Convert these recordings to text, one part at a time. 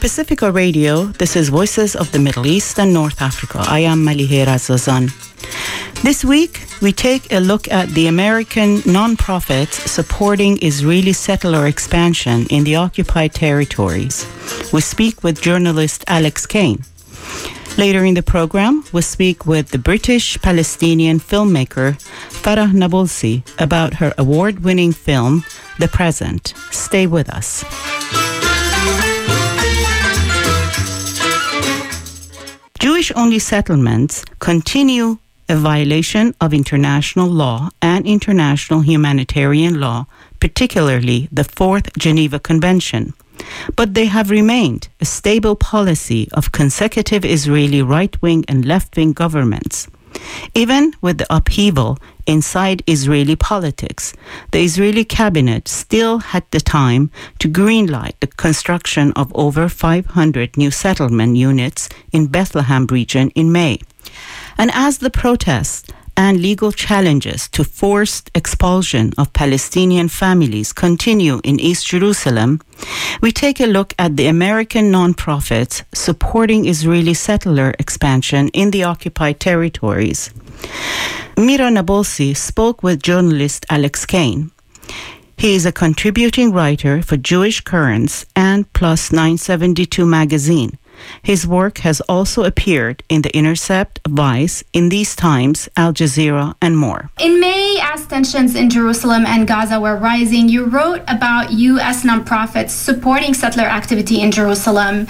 Pacifica Radio, this is Voices of the Middle East and North Africa. I am Malihe Razazan. This week, we take a look at the American nonprofits supporting Israeli settler expansion in the occupied territories. We speak with journalist Alex Kane. Later in the program, we'll speak with the British Palestinian filmmaker Farah Nabulsi about her award winning film, The Present. Stay with us. Jewish only settlements continue a violation of international law and international humanitarian law, particularly the Fourth Geneva Convention. But they have remained a stable policy of consecutive Israeli right wing and left wing governments. Even with the upheaval inside Israeli politics, the Israeli cabinet still had the time to greenlight the construction of over 500 new settlement units in Bethlehem region in May. And as the protests and legal challenges to forced expulsion of Palestinian families continue in East Jerusalem, we take a look at the American nonprofits supporting Israeli settler expansion in the occupied territories. Mira Nabulsi spoke with journalist Alex Kane. He is a contributing writer for Jewish Currents and Plus 972 magazine his work has also appeared in The Intercept, Vice, In These Times, Al Jazeera, and more. In May, as tensions in Jerusalem and Gaza were rising, you wrote about U.S. nonprofits supporting settler activity in Jerusalem.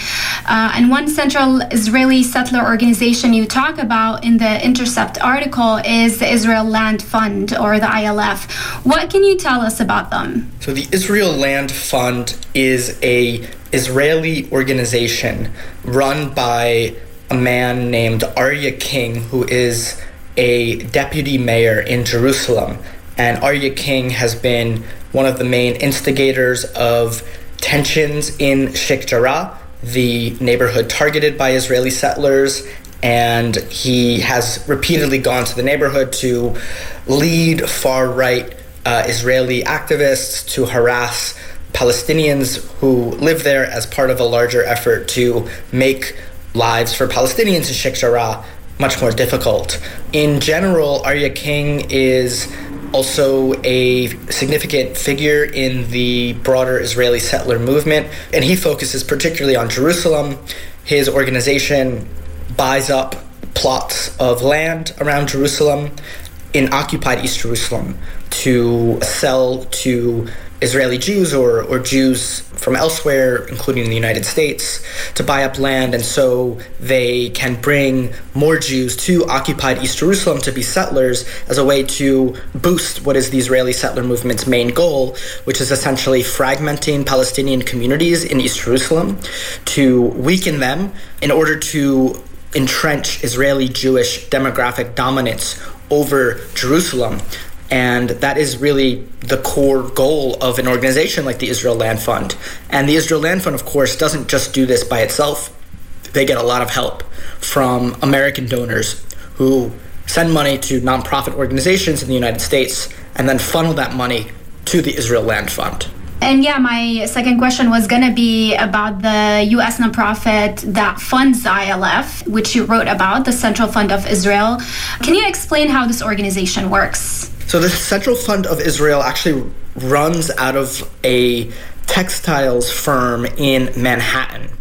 Uh, and one central Israeli settler organization you talk about in the Intercept article is the Israel Land Fund, or the ILF. What can you tell us about them? So, the Israel Land Fund is a Israeli organization run by a man named Aryeh King, who is a deputy mayor in Jerusalem. And Aryeh King has been one of the main instigators of tensions in Sheikh Jarrah, the neighborhood targeted by Israeli settlers. And he has repeatedly gone to the neighborhood to lead far right uh, Israeli activists to harass Palestinians who live there as part of a larger effort to make lives for Palestinians in Sheikh Jarrah much more difficult. In general, Aryeh King is also a significant figure in the broader Israeli settler movement, and he focuses particularly on Jerusalem. His organization buys up plots of land around Jerusalem in occupied East Jerusalem to sell to Israeli Jews or, or Jews from elsewhere, including the United States, to buy up land, and so they can bring more Jews to occupied East Jerusalem to be settlers as a way to boost what is the Israeli settler movement's main goal, which is essentially fragmenting Palestinian communities in East Jerusalem to weaken them in order to entrench Israeli Jewish demographic dominance over Jerusalem and that is really the core goal of an organization like the Israel Land Fund. And the Israel Land Fund, of course, doesn't just do this by itself. They get a lot of help from American donors who send money to nonprofit organizations in the United States and then funnel that money to the Israel Land Fund. And yeah, my second question was going to be about the US nonprofit that funds ILF, which you wrote about, the Central Fund of Israel. Can you explain how this organization works? So the Central Fund of Israel actually runs out of a textiles firm in Manhattan,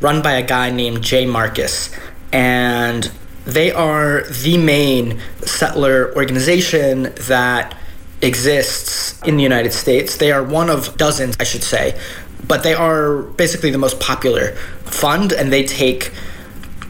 run by a guy named Jay Marcus. And they are the main settler organization that exists in the United States. They are one of dozens, I should say, but they are basically the most popular fund, and they take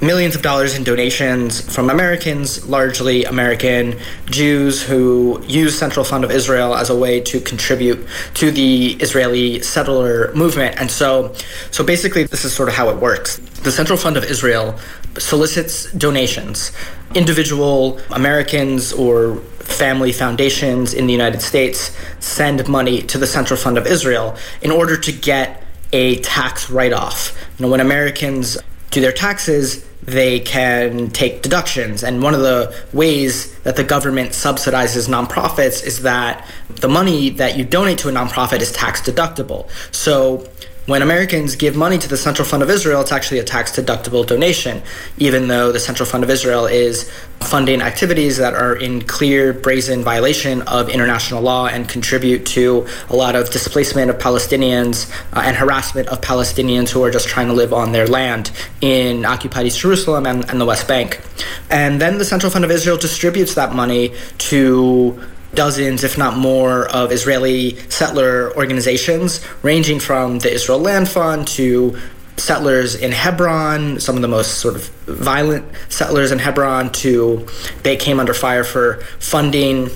millions of dollars in donations from Americans, largely American Jews who use Central Fund of Israel as a way to contribute to the Israeli settler movement. And so, so basically, this is sort of how it works. The Central Fund of Israel solicits donations. Individual Americans or family foundations in the United States send money to the Central Fund of Israel in order to get a tax write off. You know, when Americans do their taxes, they can take deductions. And one of the ways that the government subsidizes nonprofits is that the money that you donate to a nonprofit is tax deductible. So when Americans give money to the Central Fund of Israel, it's actually a tax deductible donation, even though the Central Fund of Israel is funding activities that are in clear, brazen violation of international law and contribute to a lot of displacement of Palestinians uh, and harassment of Palestinians who are just trying to live on their land in occupied East Jerusalem and, and the West Bank. And then the Central Fund of Israel distributes that money to dozens, if not more, of Israeli settler organizations, ranging from the Israel Land Fund to settlers in Hebron, some of the most sort of violent settlers in Hebron, to they came under fire for funding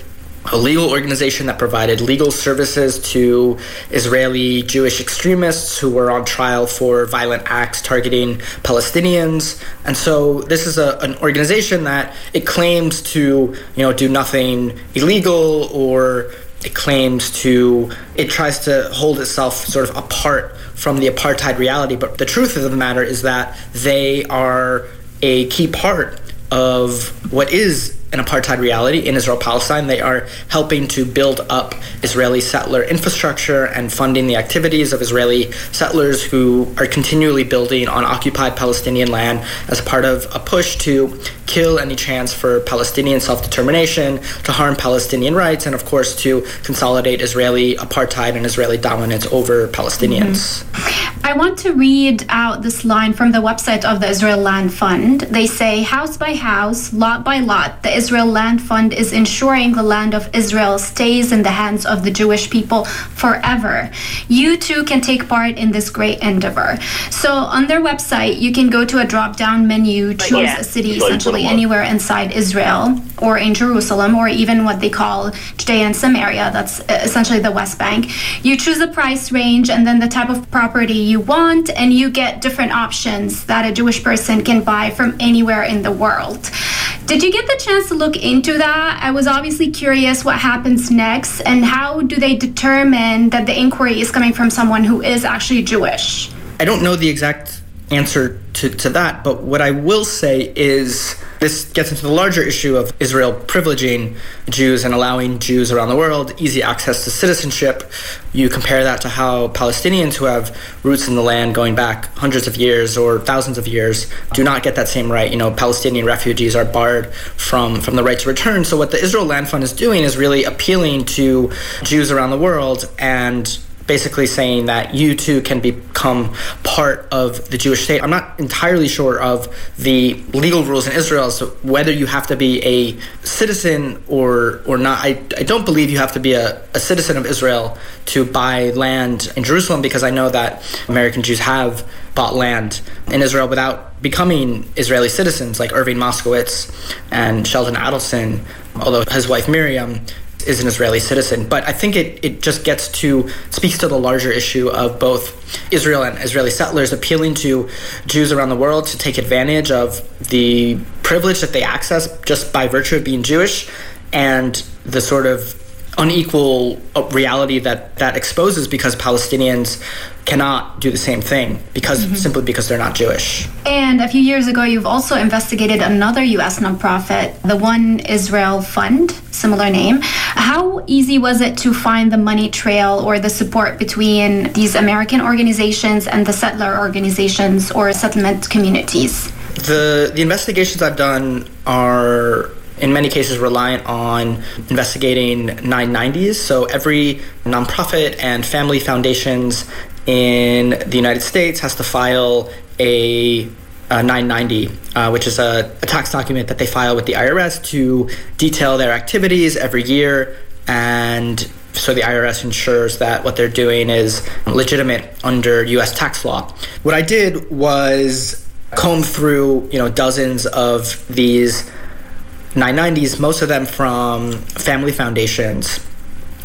a legal organization that provided legal services to Israeli Jewish extremists who were on trial for violent acts targeting Palestinians. And so this is a, an organization that it claims to, you know, do nothing illegal or it claims to it tries to hold itself sort of apart from the apartheid reality but the truth of the matter is that they are a key part of what is an apartheid reality in Israel Palestine. They are helping to build up Israeli settler infrastructure and funding the activities of Israeli settlers who are continually building on occupied Palestinian land as part of a push to kill any chance for Palestinian self determination, to harm Palestinian rights, and of course to consolidate Israeli apartheid and Israeli dominance over Palestinians. Mm-hmm. I want to read out this line from the website of the Israel Land Fund. They say, house by house, lot by lot, the Israel Land Fund is ensuring the land of Israel stays in the hands of the Jewish people forever. You too can take part in this great endeavor. So on their website, you can go to a drop down menu, choose yeah. a city essentially anywhere inside Israel or in Jerusalem or even what they call Judea and Samaria, that's uh, essentially the West Bank. You choose a price range and then the type of property you want, and you get different options that a Jewish person can buy from anywhere in the world. Did you get the chance to look into that? I was obviously curious what happens next and how do they determine that the inquiry is coming from someone who is actually Jewish? I don't know the exact answer to, to that, but what I will say is this gets into the larger issue of Israel privileging Jews and allowing Jews around the world easy access to citizenship. You compare that to how Palestinians who have roots in the land going back hundreds of years or thousands of years do not get that same right. You know, Palestinian refugees are barred from, from the right to return. So what the Israel Land Fund is doing is really appealing to Jews around the world and basically saying that you too can become part of the Jewish state. I'm not entirely sure of the legal rules in Israel so whether you have to be a citizen or or not. I, I don't believe you have to be a, a citizen of Israel to buy land in Jerusalem because I know that American Jews have bought land in Israel without becoming Israeli citizens like Irving Moskowitz and Sheldon Adelson, although his wife Miriam is an Israeli citizen. But I think it, it just gets to speaks to the larger issue of both Israel and Israeli settlers appealing to Jews around the world to take advantage of the privilege that they access just by virtue of being Jewish and the sort of unequal reality that that exposes because Palestinians cannot do the same thing because mm-hmm. simply because they're not Jewish. And a few years ago, you've also investigated another U.S. nonprofit, the One Israel Fund, similar name. How easy was it to find the money trail or the support between these American organizations and the settler organizations or settlement communities? The the investigations I've done are in many cases reliant on investigating 990s. So every nonprofit and family foundations in the United States has to file a, a 990, uh, which is a, a tax document that they file with the IRS to detail their activities every year and so the IRS ensures that what they're doing is legitimate under US tax law. What I did was comb through, you know, dozens of these 990s, most of them from family foundations.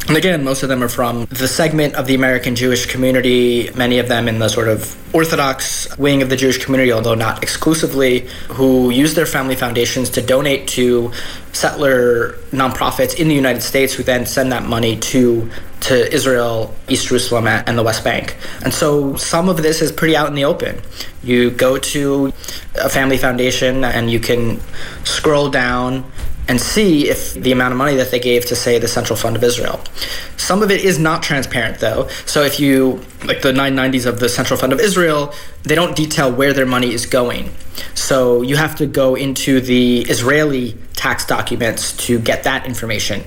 And again, most of them are from the segment of the American Jewish community, many of them in the sort of Orthodox wing of the Jewish community, although not exclusively, who use their family foundations to donate to settler nonprofits in the United States who then send that money to to Israel, East Jerusalem, and the West Bank. And so some of this is pretty out in the open. You go to a family foundation and you can scroll down and see if the amount of money that they gave to, say, the Central Fund of Israel. Some of it is not transparent, though. So if you, like the 990s of the Central Fund of Israel, they don't detail where their money is going. So you have to go into the Israeli tax documents to get that information.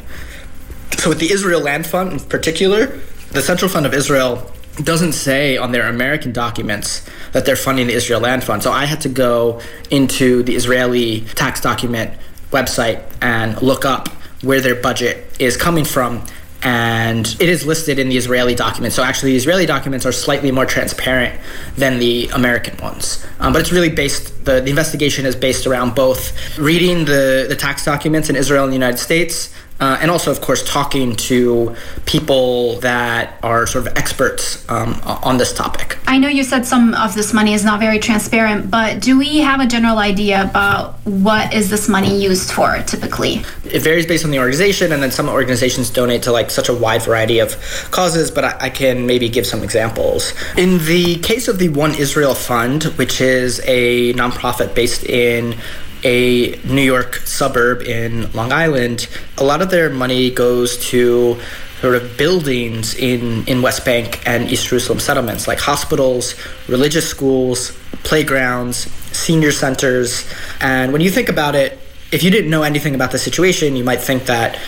So with the Israel Land Fund in particular, the Central Fund of Israel doesn't say on their American documents that they're funding the Israel Land Fund. So I had to go into the Israeli tax document website and look up where their budget is coming from and it is listed in the Israeli documents. So actually, the Israeli documents are slightly more transparent than the American ones. Um, but it's really based. The, the investigation is based around both reading the the tax documents in Israel and the United States, uh, and also, of course, talking to people that are sort of experts um, on this topic. I know you said some of this money is not very transparent, but do we have a general idea about what is this money used for typically? It varies based on the organization, and then some organizations donate to like such a wide variety of causes. But I, I can maybe give some examples. In the case of the One Israel Fund, which is a nonprofit based in a New York suburb in Long Island, a lot of their money goes to sort of buildings in, in West Bank and East Jerusalem settlements, like hospitals, religious schools, playgrounds, senior centers. And when you think about it, if you didn't know anything about the situation, you might think that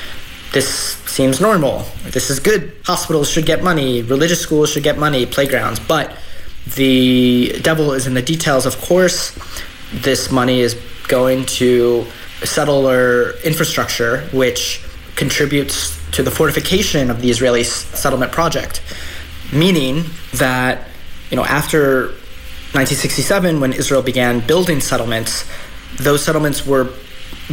this seems normal. This is good. Hospitals should get money, religious schools should get money, playgrounds. But the devil is in the details, of course. This money is going to settler infrastructure, which contributes to the fortification of the Israeli settlement project. Meaning that, you know, after 1967, when Israel began building settlements, those settlements were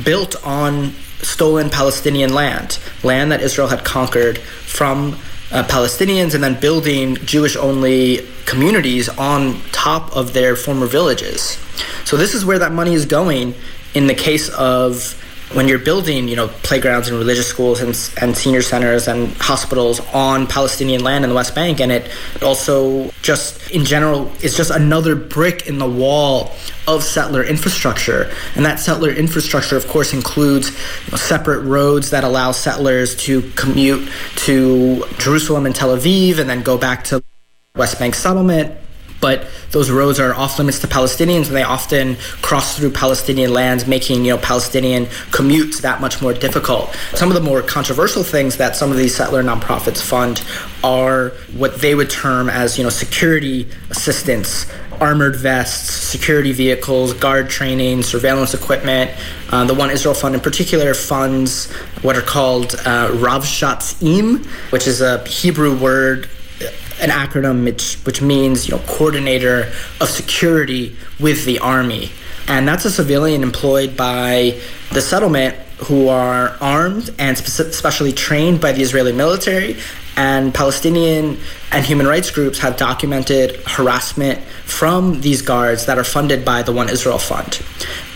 built on stolen Palestinian land, land that Israel had conquered from uh, Palestinians, and then building Jewish only communities on top of their former villages. So this is where that money is going in the case of when you're building, you know, playgrounds and religious schools and, and senior centers and hospitals on Palestinian land in the West Bank, and it also just in general is just another brick in the wall of settler infrastructure. And that settler infrastructure, of course, includes you know, separate roads that allow settlers to commute to Jerusalem and Tel Aviv, and then go back to West Bank settlement but those roads are off limits to Palestinians and they often cross through Palestinian lands, making you know Palestinian commutes that much more difficult. Some of the more controversial things that some of these settler nonprofits fund are what they would term as you know security assistance armored vests, security vehicles, guard training, surveillance equipment. Uh, the One Israel Fund, in particular, funds what are called uh, Rav Shatzim, which is a Hebrew word an acronym which, which means you know coordinator of security with the army and that's a civilian employed by the settlement who are armed and spe- specially trained by the Israeli military and Palestinian and human rights groups have documented harassment from these guards that are funded by the One Israel Fund.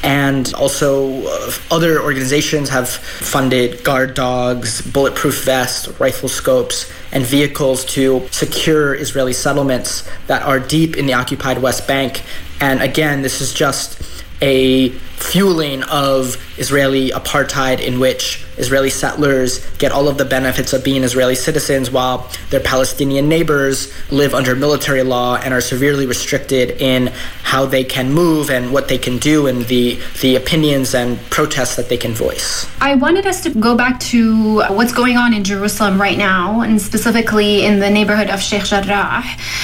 And also, uh, other organizations have funded guard dogs, bulletproof vests, rifle scopes, and vehicles to secure Israeli settlements that are deep in the occupied West Bank. And again, this is just a fueling of Israeli apartheid in which Israeli settlers get all of the benefits of being Israeli citizens while their Palestinian neighbors live under military law and are severely restricted in how they can move and what they can do and the, the opinions and protests that they can voice. I wanted us to go back to what's going on in Jerusalem right now, and specifically in the neighborhood of Sheikh Jarrah.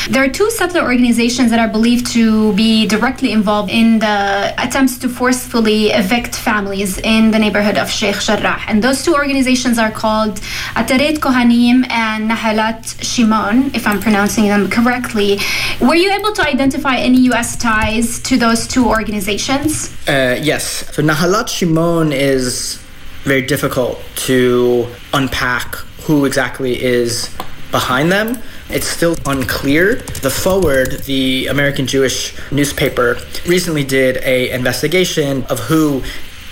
There are two settler organizations that are believed to be directly involved in the attempts to forcefully evict families in the neighborhood of Sheikh Jarrah. Those two organizations are called Ataret Kohanim and Nahalat Shimon, if I'm pronouncing them correctly. Were you able to identify any U.S. ties to those two organizations? Uh, yes. So Nahalat Shimon is very difficult to unpack who exactly is behind them. It's still unclear. The Forward, the American Jewish newspaper, recently did a investigation of who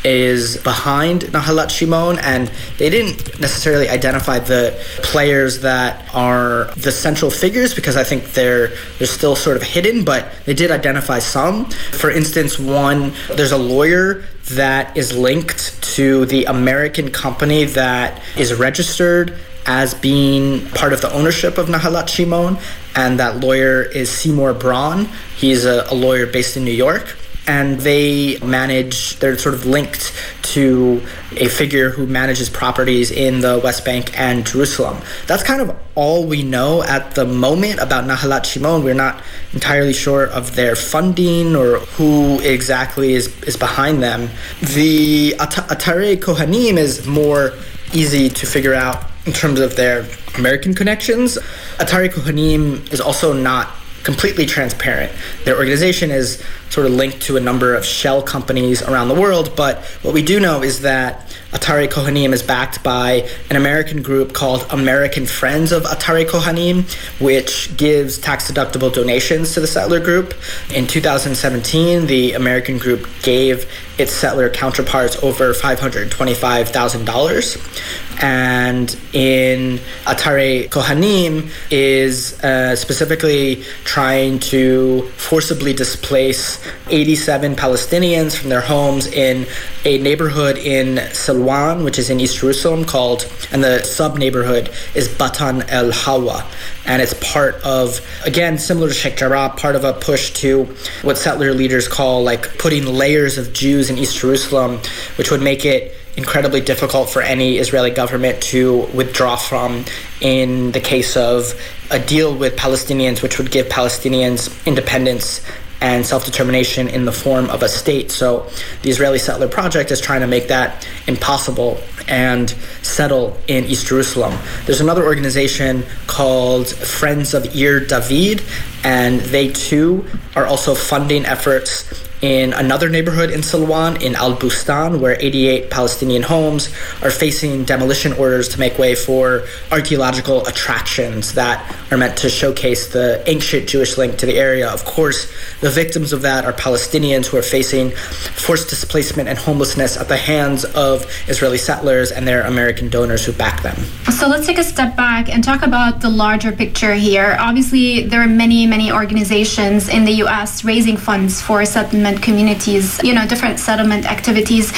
is behind Nahalat Shimon, and they didn't necessarily identify the players that are the central figures because I think they're they're still sort of hidden, but they did identify some. For instance, one there's a lawyer that is linked to the American company that is registered as being part of the ownership of Nahalat Shimon, and that lawyer is Seymour Braun. He's a, a lawyer based in New York and they manage, they're sort of linked to a figure who manages properties in the West Bank and Jerusalem. That's kind of all we know at the moment about Nahalat Shimon. We're not entirely sure of their funding or who exactly is, is behind them. The At- Ataret Kohanim is more easy to figure out in terms of their American connections. Ataret Kohanim is also not completely transparent. Their organization is sort of linked to a number of shell companies around the world, but what we do know is that Ataret Kohanim is backed by an American group called American Friends of Ataret Kohanim, which gives tax deductible donations to the settler group. In 2017, the American group gave its settler counterparts over $525,000. And in Ataret Kohanim is uh, specifically trying to forcibly displace 87 Palestinians from their homes in a neighborhood in Silwan, which is in East Jerusalem, called, and the sub neighborhood is Batan el Hawa. And it's part of, again, similar to Sheikh Jarrah, part of a push to what settler leaders call like putting layers of Jews in East Jerusalem, which would make it incredibly difficult for any Israeli government to withdraw from in the case of a deal with Palestinians, which would give Palestinians independence and self determination in the form of a state. So the Israeli Settler Project is trying to make that impossible and settle in East Jerusalem. There's another organization called Friends of Ir David, and they too are also funding efforts in another neighborhood in Silwan, in Al Bustan, where 88 Palestinian homes are facing demolition orders to make way for archaeological attractions that are meant to showcase the ancient Jewish link to the area. Of course, the victims of that are Palestinians who are facing forced displacement and homelessness at the hands of Israeli settlers and their American donors who back them. So let's take a step back and talk about the larger picture here. Obviously, there are many, many organizations in the U.S. raising funds for settlement communities, you know, different settlement activities.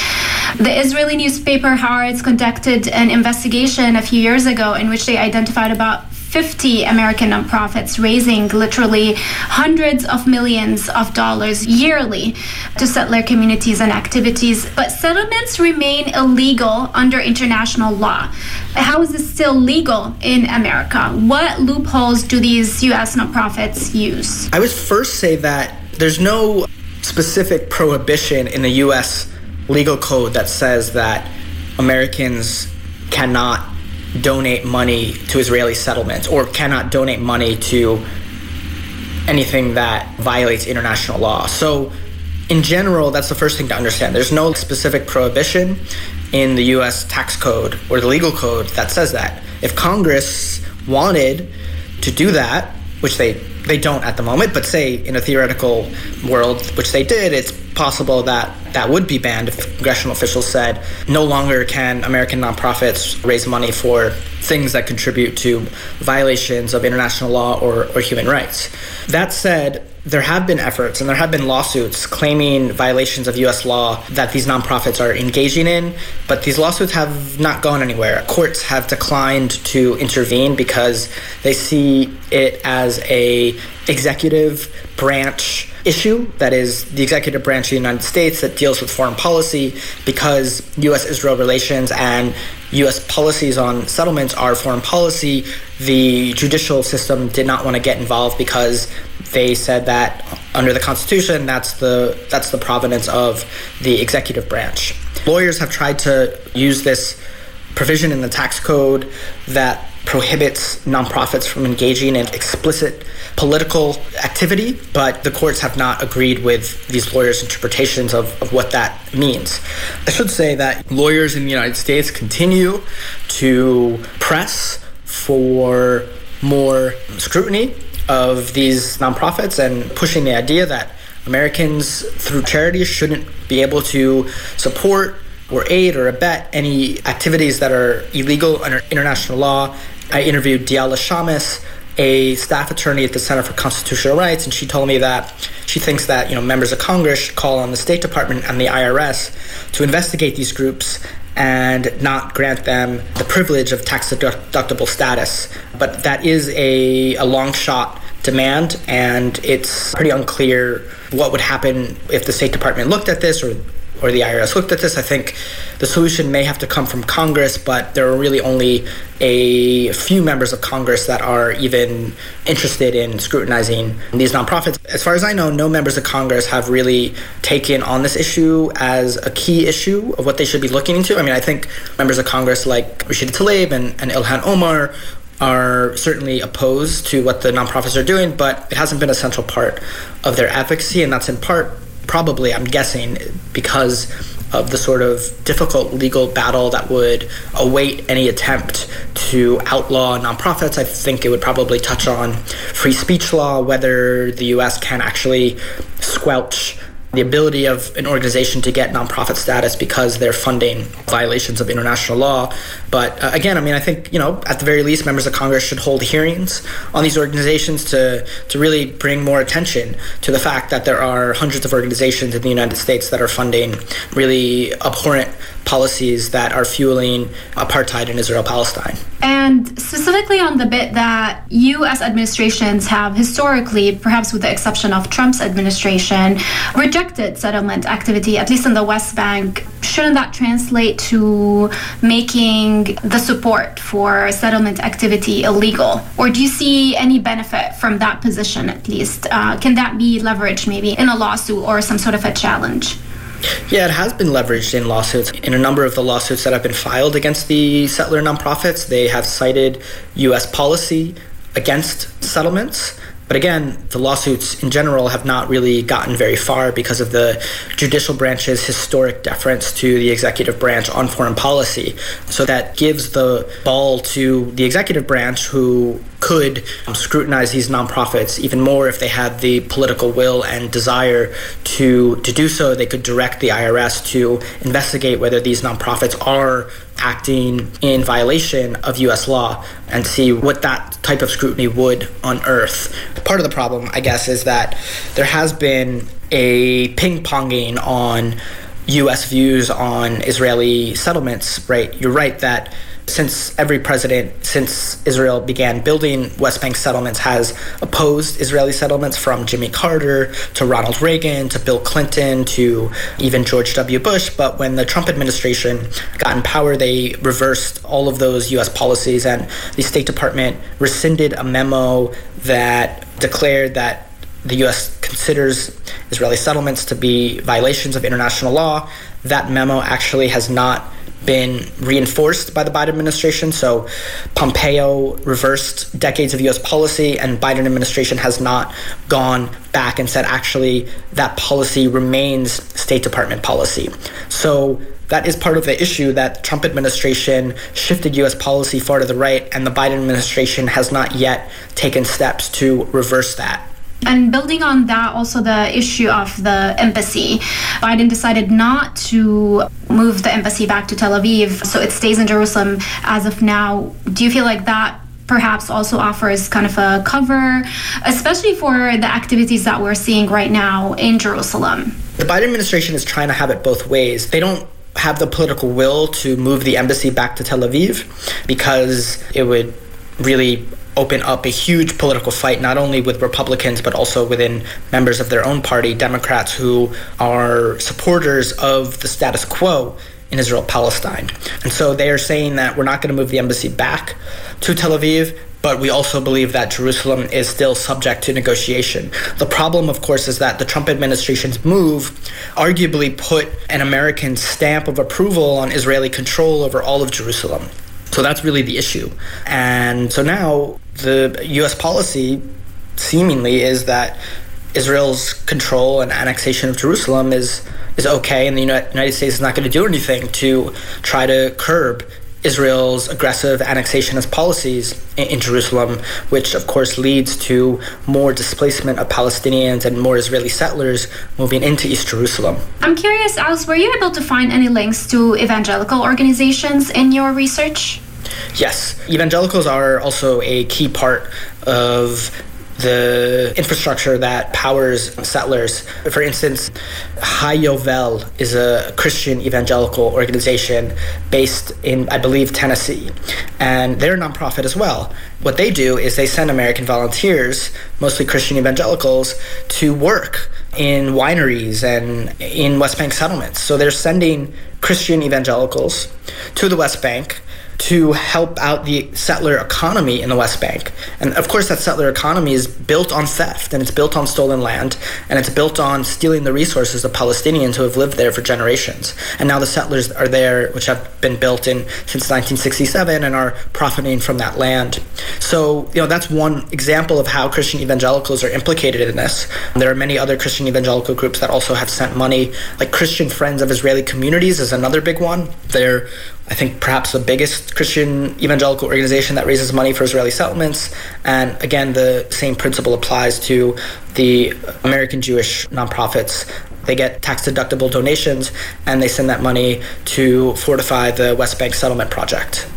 The Israeli newspaper Haaretz conducted an investigation a few years ago in which they identified about 50 American nonprofits raising literally hundreds of millions of dollars yearly to settler communities and activities. But settlements remain illegal under international law. How is this still legal in America? What loopholes do these U.S. nonprofits use? I would first say that there's no specific prohibition in the U.S. legal code that says that Americans cannot donate money to Israeli settlements or cannot donate money to anything that violates international law. So, in general, that's the first thing to understand. There's no specific prohibition in the US tax code or the legal code that says that. If Congress wanted to do that, which they they don't at the moment, but say in a theoretical world, which they did, it's possible that that would be banned if congressional officials said no longer can American nonprofits raise money for things that contribute to violations of international law or, or human rights. That said, there have been efforts and there have been lawsuits claiming violations of US law that these nonprofits are engaging in, but these lawsuits have not gone anywhere. Courts have declined to intervene because they see it as a executive branch issue that is the executive branch of the United States that deals with foreign policy because US Israel relations and US policies on settlements are foreign policy. The judicial system did not want to get involved because they said that under the Constitution, that's the that's the provenance of the executive branch. Lawyers have tried to use this provision in the tax code that prohibits nonprofits from engaging in explicit political activity, but the courts have not agreed with these lawyers' interpretations of, of what that means. I should say that lawyers in the United States continue to press for more scrutiny of these nonprofits and pushing the idea that Americans through charities shouldn't be able to support or aid or abet any activities that are illegal under international law. I interviewed Diala Shamas, a staff attorney at the Center for Constitutional Rights, and she told me that she thinks that you know members of Congress should call on the State Department and the IRS to investigate these groups and not grant them the privilege of tax deductible status. But that is a, a long shot demand, and it's pretty unclear what would happen if the State Department looked at this or or the IRS looked at this. I think the solution may have to come from Congress, but there are really only a few members of Congress that are even interested in scrutinizing these nonprofits. As far as I know, no members of Congress have really taken on this issue as a key issue of what they should be looking into. I mean, I think members of Congress like Rashida Tlaib and, and Ilhan Omar are certainly opposed to what the nonprofits are doing, but it hasn't been a central part of their advocacy, and that's in part probably, I'm guessing, because of the sort of difficult legal battle that would await any attempt to outlaw nonprofits. I think it would probably touch on free speech law, whether the US can actually squelch the ability of an organization to get nonprofit status because they're funding violations of international law. But uh, again, I mean, I think you know, at the very least, members of Congress should hold hearings on these organizations to to really bring more attention to the fact that there are hundreds of organizations in the United States that are funding really abhorrent policies that are fueling apartheid in Israel Palestine. And specifically on the bit that U.S. administrations have historically, perhaps with the exception of Trump's administration, rejected settlement activity, at least in the West Bank, shouldn't that translate to making the support for settlement activity illegal? Or do you see any benefit from that position at least? Uh, can that be leveraged maybe in a lawsuit or some sort of a challenge? Yeah, it has been leveraged in lawsuits. In a number of the lawsuits that have been filed against the settler nonprofits, they have cited U.S. policy against settlements. But again, the lawsuits in general have not really gotten very far because of the judicial branch's historic deference to the executive branch on foreign policy. So that gives the ball to the executive branch, who could um, scrutinize these nonprofits even more if they had the political will and desire to to do so. They could direct the IRS to investigate whether these nonprofits are acting in violation of US law and see what that type of scrutiny would unearth. Part of the problem, I guess, is that there has been a ping ponging on US views on Israeli settlements, right? You're right that since every president since Israel began building West Bank settlements has opposed Israeli settlements from Jimmy Carter to Ronald Reagan to Bill Clinton to even George W. Bush. But when the Trump administration got in power, they reversed all of those U.S. policies, and the State Department rescinded a memo that declared that the U.S. considers Israeli settlements to be violations of international law. That memo actually has not been reinforced by the Biden administration. So Pompeo reversed decades of US policy and Biden administration has not gone back and said actually that policy remains State Department policy. So that is part of the issue that Trump administration shifted US policy far to the right and the Biden administration has not yet taken steps to reverse that. And building on that, also the issue of the embassy. Biden decided not to move the embassy back to Tel Aviv, so it stays in Jerusalem as of now. Do you feel like that perhaps also offers kind of a cover, especially for the activities that we're seeing right now in Jerusalem? The Biden administration is trying to have it both ways. They don't have the political will to move the embassy back to Tel Aviv because it would really open up a huge political fight, not only with Republicans, but also within members of their own party, Democrats, who are supporters of the status quo in Israel Palestine. And so they are saying that we're not going to move the embassy back to Tel Aviv, but we also believe that Jerusalem is still subject to negotiation. The problem, of course, is that the Trump administration's move arguably put an American stamp of approval on Israeli control over all of Jerusalem. So that's really the issue. And so now the US policy seemingly is that Israel's control and annexation of Jerusalem is is okay, and the United States is not going to do anything to try to curb Israel's aggressive annexationist policies in, Jerusalem, which of course leads to more displacement of Palestinians and more Israeli settlers moving into East Jerusalem. I'm curious, Alex, were you able to find any links to evangelical organizations in your research? Yes, evangelicals are also a key part of the infrastructure that powers settlers. For instance, HaYovel is a Christian evangelical organization based in, I believe, Tennessee, and they're a nonprofit as well. What they do is they send American volunteers, mostly Christian evangelicals, to work in wineries and in West Bank settlements. So they're sending Christian evangelicals to the West Bank to help out the settler economy in the West Bank. And of course, that settler economy is built on theft and it's built on stolen land and it's built on stealing the resources of Palestinians who have lived there for generations. And now the settlers are there, which have been built in since 1967 and are profiting from that land. So, you know, that's one example of how Christian evangelicals are implicated in this. There are many other Christian evangelical groups that also have sent money, like Christian Friends of Israeli Communities is another big one. They're I think perhaps the biggest Christian evangelical organization that raises money for Israeli settlements. And again, the same principle applies to the American Jewish nonprofits. They get tax deductible donations and they send that money to fortify the West Bank settlement project.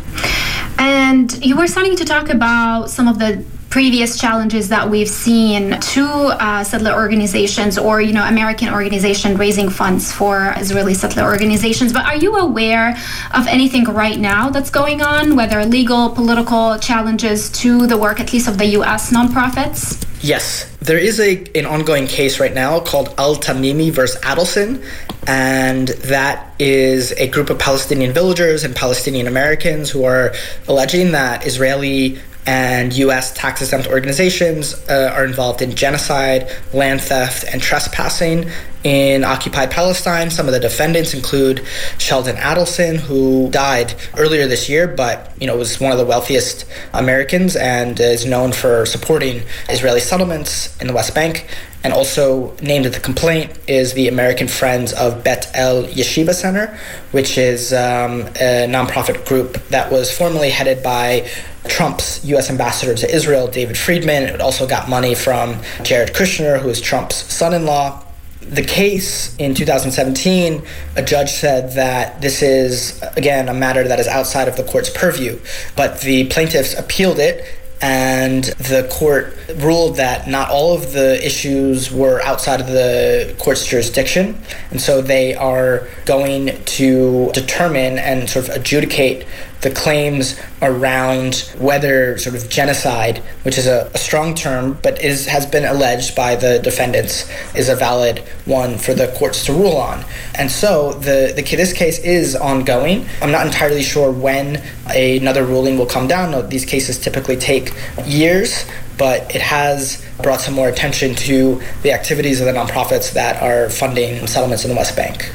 And you were starting to talk about some of the previous challenges that we've seen to uh, settler organizations or you know American organization raising funds for Israeli settler organizations. But are you aware of anything right now that's going on, whether legal, political challenges to the work, at least of the U.S. nonprofits? Yes, there is a an ongoing case right now called Al Tamimi versus Adelson, and that is a group of Palestinian villagers and Palestinian Americans who are alleging that Israeli and U.S. tax exempt organizations uh, are involved in genocide, land theft, and trespassing in occupied Palestine. Some of the defendants include Sheldon Adelson, who died earlier this year, but you know was one of the wealthiest Americans and is known for supporting Israeli settlements in the West Bank. And also named the complaint is the American Friends of Bet El Yeshiva Center, which is um, a nonprofit group that was formerly headed by Trump's U.S. ambassador to Israel, David Friedman. It also got money from Jared Kushner, who is Trump's son in law. The case in 2017, a judge said that this is, again, a matter that is outside of the court's purview, but the plaintiffs appealed it and the court ruled that not all of the issues were outside of the court's jurisdiction, and so they are going to determine and sort of adjudicate the claims around whether sort of genocide, which is a, a, strong term, but is has been alleged by the defendants, is a valid one for the courts to rule on. And so the, the this case is ongoing. I'm not entirely sure when another ruling will come down. These cases typically take years, but it has brought some more attention to the activities of the nonprofits that are funding settlements in the West Bank.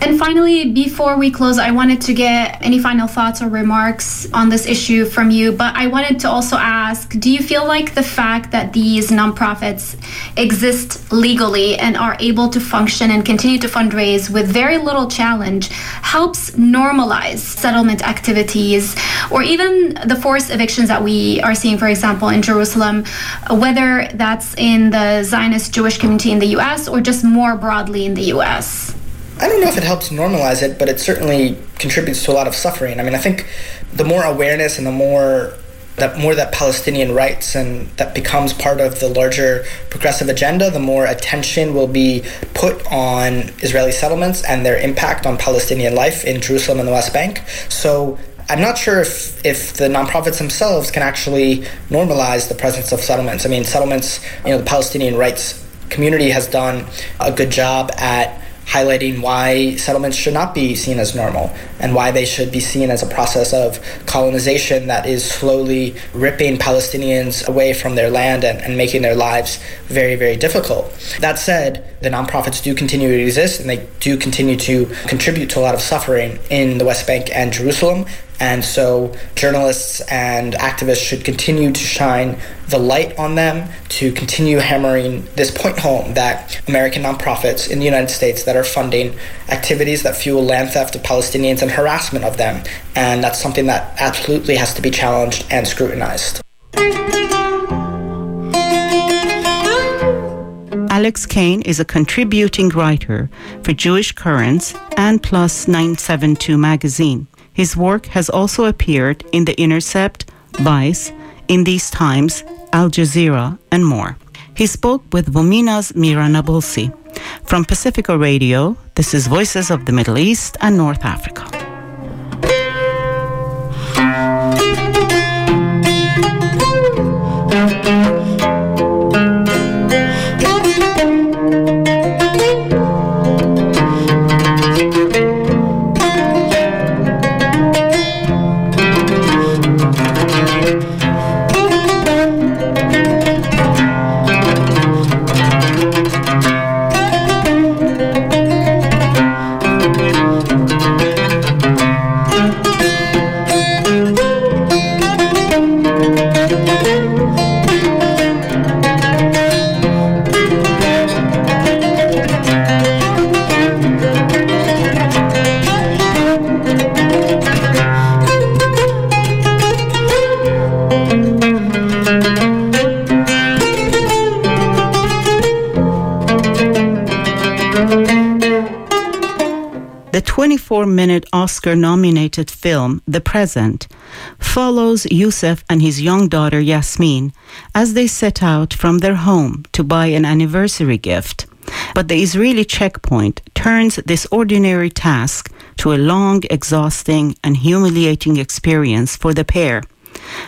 And finally, before we close, I wanted to get any final thoughts or remarks on this issue from you. But I wanted to also ask do you feel like the fact that these nonprofits exist legally and are able to function and continue to fundraise with very little challenge helps normalize settlement activities or even the forced evictions that we are seeing, for example, in Jerusalem, whether that's in the Zionist Jewish community in the US or just more broadly in the US? I don't know if it helps normalize it, but it certainly contributes to a lot of suffering. I mean, I think the more awareness and the more that more that Palestinian rights and that becomes part of the larger progressive agenda, the more attention will be put on Israeli settlements and their impact on Palestinian life in Jerusalem and the West Bank. So I'm not sure if, if the nonprofits themselves can actually normalize the presence of settlements. I mean, settlements, you know, the Palestinian rights community has done a good job at highlighting why settlements should not be seen as normal and why they should be seen as a process of colonization that is slowly ripping Palestinians away from their land and, and making their lives very, very difficult. That said, the nonprofits do continue to exist and they do continue to contribute to a lot of suffering in the West Bank and Jerusalem. And so journalists and activists should continue to shine the light on them to continue hammering this point home that American nonprofits in the United States that are funding activities that fuel land theft of Palestinians and harassment of them. And that's something that absolutely has to be challenged and scrutinized. Alex Kane is a contributing writer for Jewish Currents and Plus 972 magazine. His work has also appeared in The Intercept, Vice, In These Times, Al Jazeera, and more. He spoke with VOMENA's Mira Nabulsi. From Pacifica Radio, this is Voices of the Middle East and North Africa. Oscar nominated film, The Present, follows Youssef and his young daughter Yasmin as they set out from their home to buy an anniversary gift. But the Israeli checkpoint turns this ordinary task to a long, exhausting, and humiliating experience for the pair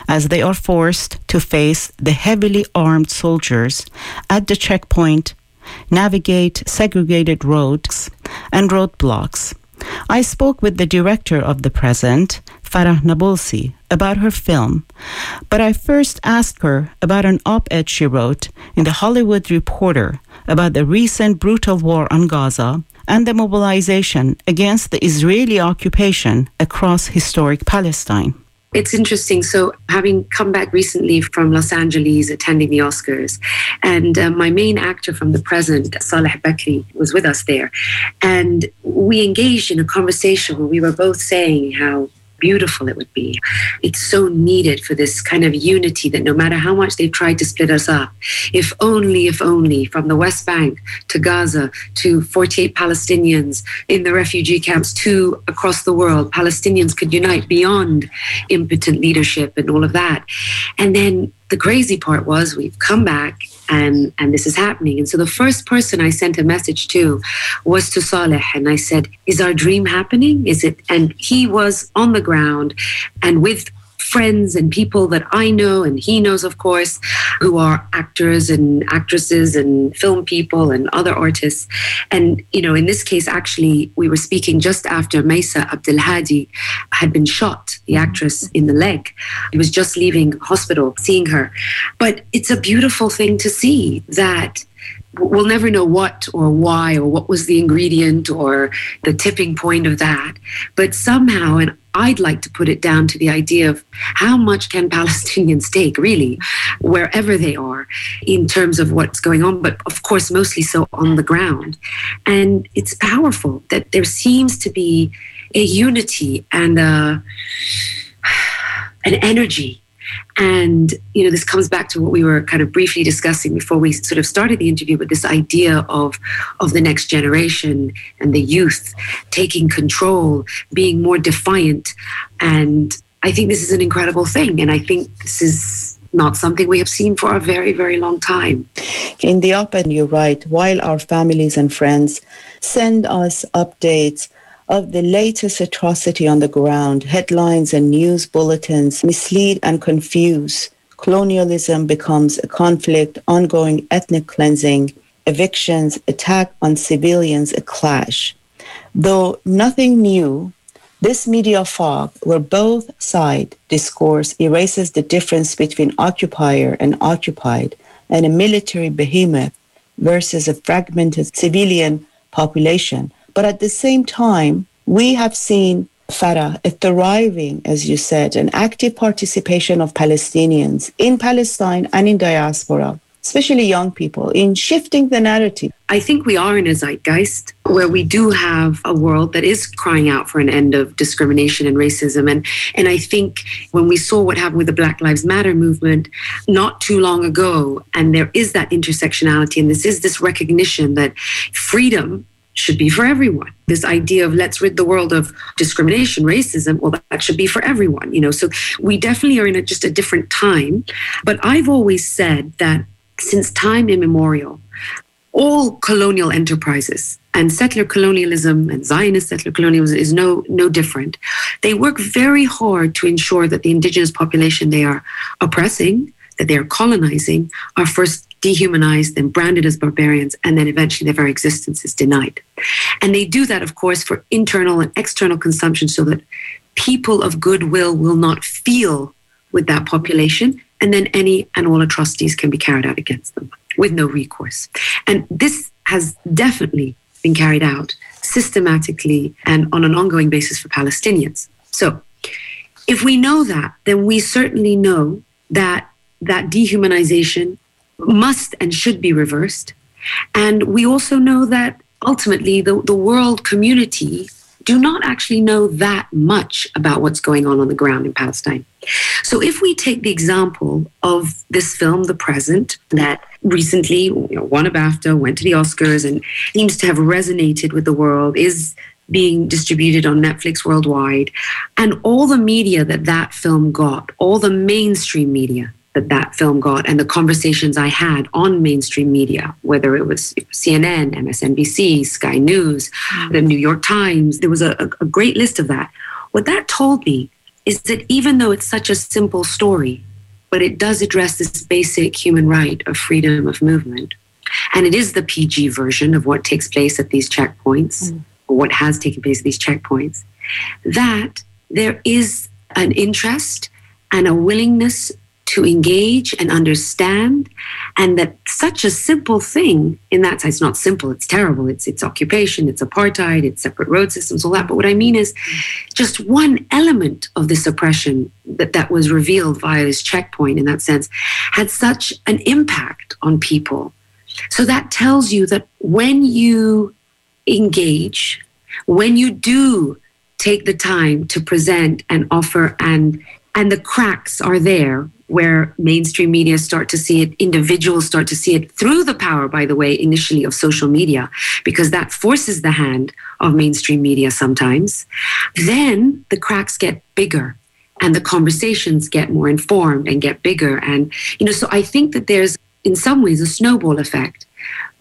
as they are forced to face the heavily armed soldiers at the checkpoint navigate segregated roads and roadblocks. I spoke with the director of The Present, Farah Nabulsi, about her film, but I first asked her about an op ed she wrote in The Hollywood Reporter about the recent brutal war on Gaza and the mobilization against the Israeli occupation across historic Palestine. It's interesting. So, having come back recently from Los Angeles attending the Oscars, and uh, my main actor from the present, Saleh Bakri, was with us there. And we engaged in a conversation where we were both saying how beautiful it would be. It's so needed for this kind of unity that no matter how much they've tried to split us up, if only, if only, from the West Bank to Gaza to 48 Palestinians in the refugee camps to across the world, Palestinians could unite beyond impotent leadership and all of that. And then the crazy part was we've come back and and this is happening. And so the first person i sent a message to was to saleh and i said is our dream happening? Is it and he was on the ground and with friends and people that I know and he knows, of course, who are actors and actresses and film people and other artists. And, you know, in this case, actually, we were speaking just after Maysa Abdelhadi had been shot, the mm-hmm. actress in the leg. He was just leaving hospital, seeing her. But it's a beautiful thing to see that we'll never know what or why or what was the ingredient or the tipping point of that. But somehow, and I'd like to put it down to the idea of how much can Palestinians take, really, wherever they are, in terms of what's going on, but of course, mostly so on the ground. And it's powerful that there seems to be a unity and a, an energy and, you know, this comes back to what we were kind of briefly discussing before we sort of started the interview with this idea of, of the next generation and the youth taking control, being more defiant. And I think this is an incredible thing. And I think this is not something we have seen for a very, very long time. In the op ed, you write, while our families and friends send us updates of the latest atrocity on the ground, headlines and news bulletins mislead and confuse. Colonialism becomes a conflict, ongoing ethnic cleansing, evictions, attack on civilians, a clash. Though nothing new, this media fog, where both side discourse erases the difference between occupier and occupied, and a military behemoth versus a fragmented civilian population, but at the same time, we have seen Farah, a thriving, as you said, an active participation of Palestinians in Palestine and in diaspora especially young people, in shifting the narrative? I think we are in a zeitgeist where we do have a world that is crying out for an end of discrimination and racism. And, and I think when we saw what happened with the Black Lives Matter movement not too long ago, and there is that intersectionality, and this is this recognition that freedom should be for everyone. This idea of let's rid the world of discrimination, racism, well, that should be for everyone, you know. So we definitely are in a, just a different time. But I've always said that since time immemorial, all colonial enterprises and settler colonialism and Zionist settler colonialism is no no different. They work very hard to ensure that the indigenous population they are oppressing, that they are colonizing, are first dehumanized, then branded as barbarians, and then eventually their very existence is denied. And they do that, of course, for internal and external consumption so that people of goodwill will not feel with that population, and then any and all atrocities can be carried out against them with no recourse. And this has definitely been carried out systematically and on an ongoing basis for Palestinians. So, if we know that, then we certainly know that that dehumanization must and should be reversed. And we also know that ultimately the, the world community do not actually know that much about what's going on on the ground in Palestine. So, if we take the example of this film, The Present, that recently you know, won a BAFTA, went to the Oscars, and seems to have resonated with the world, is being distributed on Netflix worldwide, and all the media that that film got, all the mainstream media, that that film got and the conversations I had on mainstream media, whether it was CNN, MSNBC, Sky News, the New York Times, there was a, a great list of that. What that told me is that even though it's such a simple story, but it does address this basic human right of freedom of movement. And it is the PG version of what takes place at these checkpoints, mm. or what has taken place at these checkpoints, that there is an interest and a willingness to engage and understand and that such a simple thing in that sense not simple it's terrible it's it's occupation it's apartheid it's separate road systems all that but what i mean is just one element of this oppression that that was revealed via this checkpoint in that sense had such an impact on people. So that tells you that when you engage when you do take the time to present and offer and and the cracks are there where mainstream media start to see it, individuals start to see it through the power, by the way, initially of social media, because that forces the hand of mainstream media sometimes. Then the cracks get bigger and the conversations get more informed and get bigger. And, you know, so I think that there's in some ways a snowball effect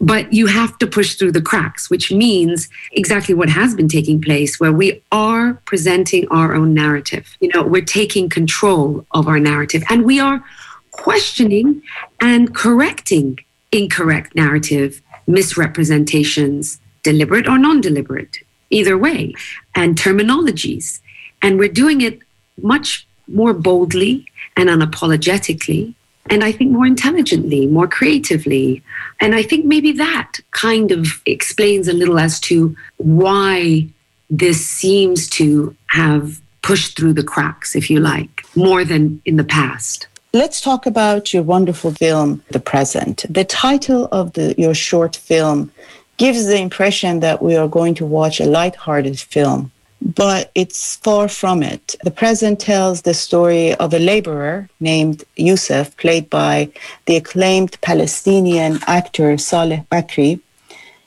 but you have to push through the cracks, which means exactly what has been taking place, where we are presenting our own narrative. You know, we're taking control of our narrative and we are questioning and correcting incorrect narrative, misrepresentations, deliberate or non deliberate, either way, and terminologies. And we're doing it much more boldly and unapologetically and I think more intelligently, more creatively. And I think maybe that kind of explains a little as to why this seems to have pushed through the cracks, if you like, more than in the past. Let's talk about your wonderful film, The Present. The title of the, your short film gives the impression that we are going to watch a light-hearted film but it's far from it. The present tells the story of a laborer named Yusuf, played by the acclaimed Palestinian actor Saleh Bakri,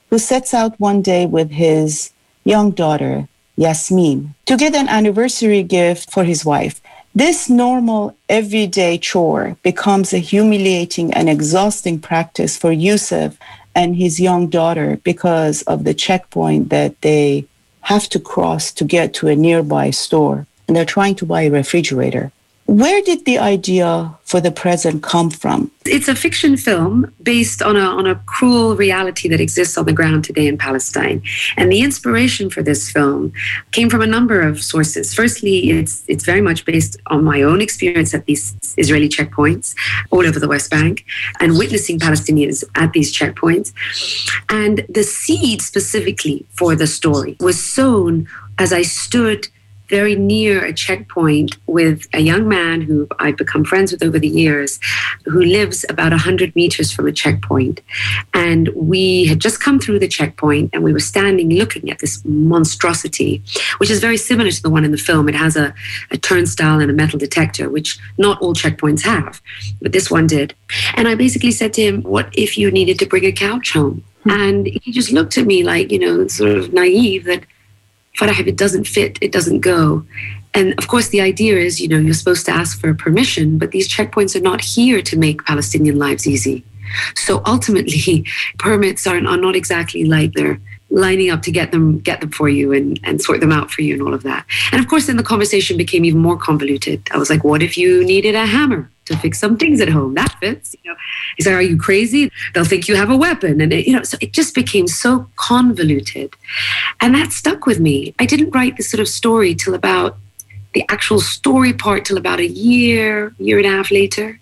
who sets out one day with his young daughter, Yasmin, to get an anniversary gift for his wife. This normal, everyday chore becomes a humiliating and exhausting practice for Yusuf and his young daughter because of the checkpoint that they have to cross to get to a nearby store and they're trying to buy a refrigerator. Where did the idea for the present come from? It's a fiction film based on a, on a cruel reality that exists on the ground today in Palestine. And the inspiration for this film came from a number of sources. Firstly, it's, it's very much based on my own experience at these Israeli checkpoints all over the West Bank and witnessing Palestinians at these checkpoints. And the seed specifically for the story was sown as I stood very near a checkpoint with a young man who I've become friends with over the years, who lives about 100 meters from a checkpoint. And we had just come through the checkpoint and we were standing looking at this monstrosity, which is very similar to the one in the film. It has a, a turnstile and a metal detector, which not all checkpoints have, but this one did. And I basically said to him, What if you needed to bring a couch home? Hmm. And he just looked at me like, you know, sort of naive that Farah, if it doesn't fit, it doesn't go. And of course, the idea is, you know, you're supposed to ask for permission, but these checkpoints are not here to make Palestinian lives easy. So ultimately, permits are, are not exactly like they're lining up to get them get them for you and, and sort them out for you and all of that. And of course, then the conversation became even more convoluted. I was like, what if you needed a hammer to fix some things at home? That fits. You know, he's like, are you crazy? They'll think you have a weapon. And it, you know, so it just became so convoluted. And that stuck with me. I didn't write this sort of story till about the actual story part till about a year, year and a half later.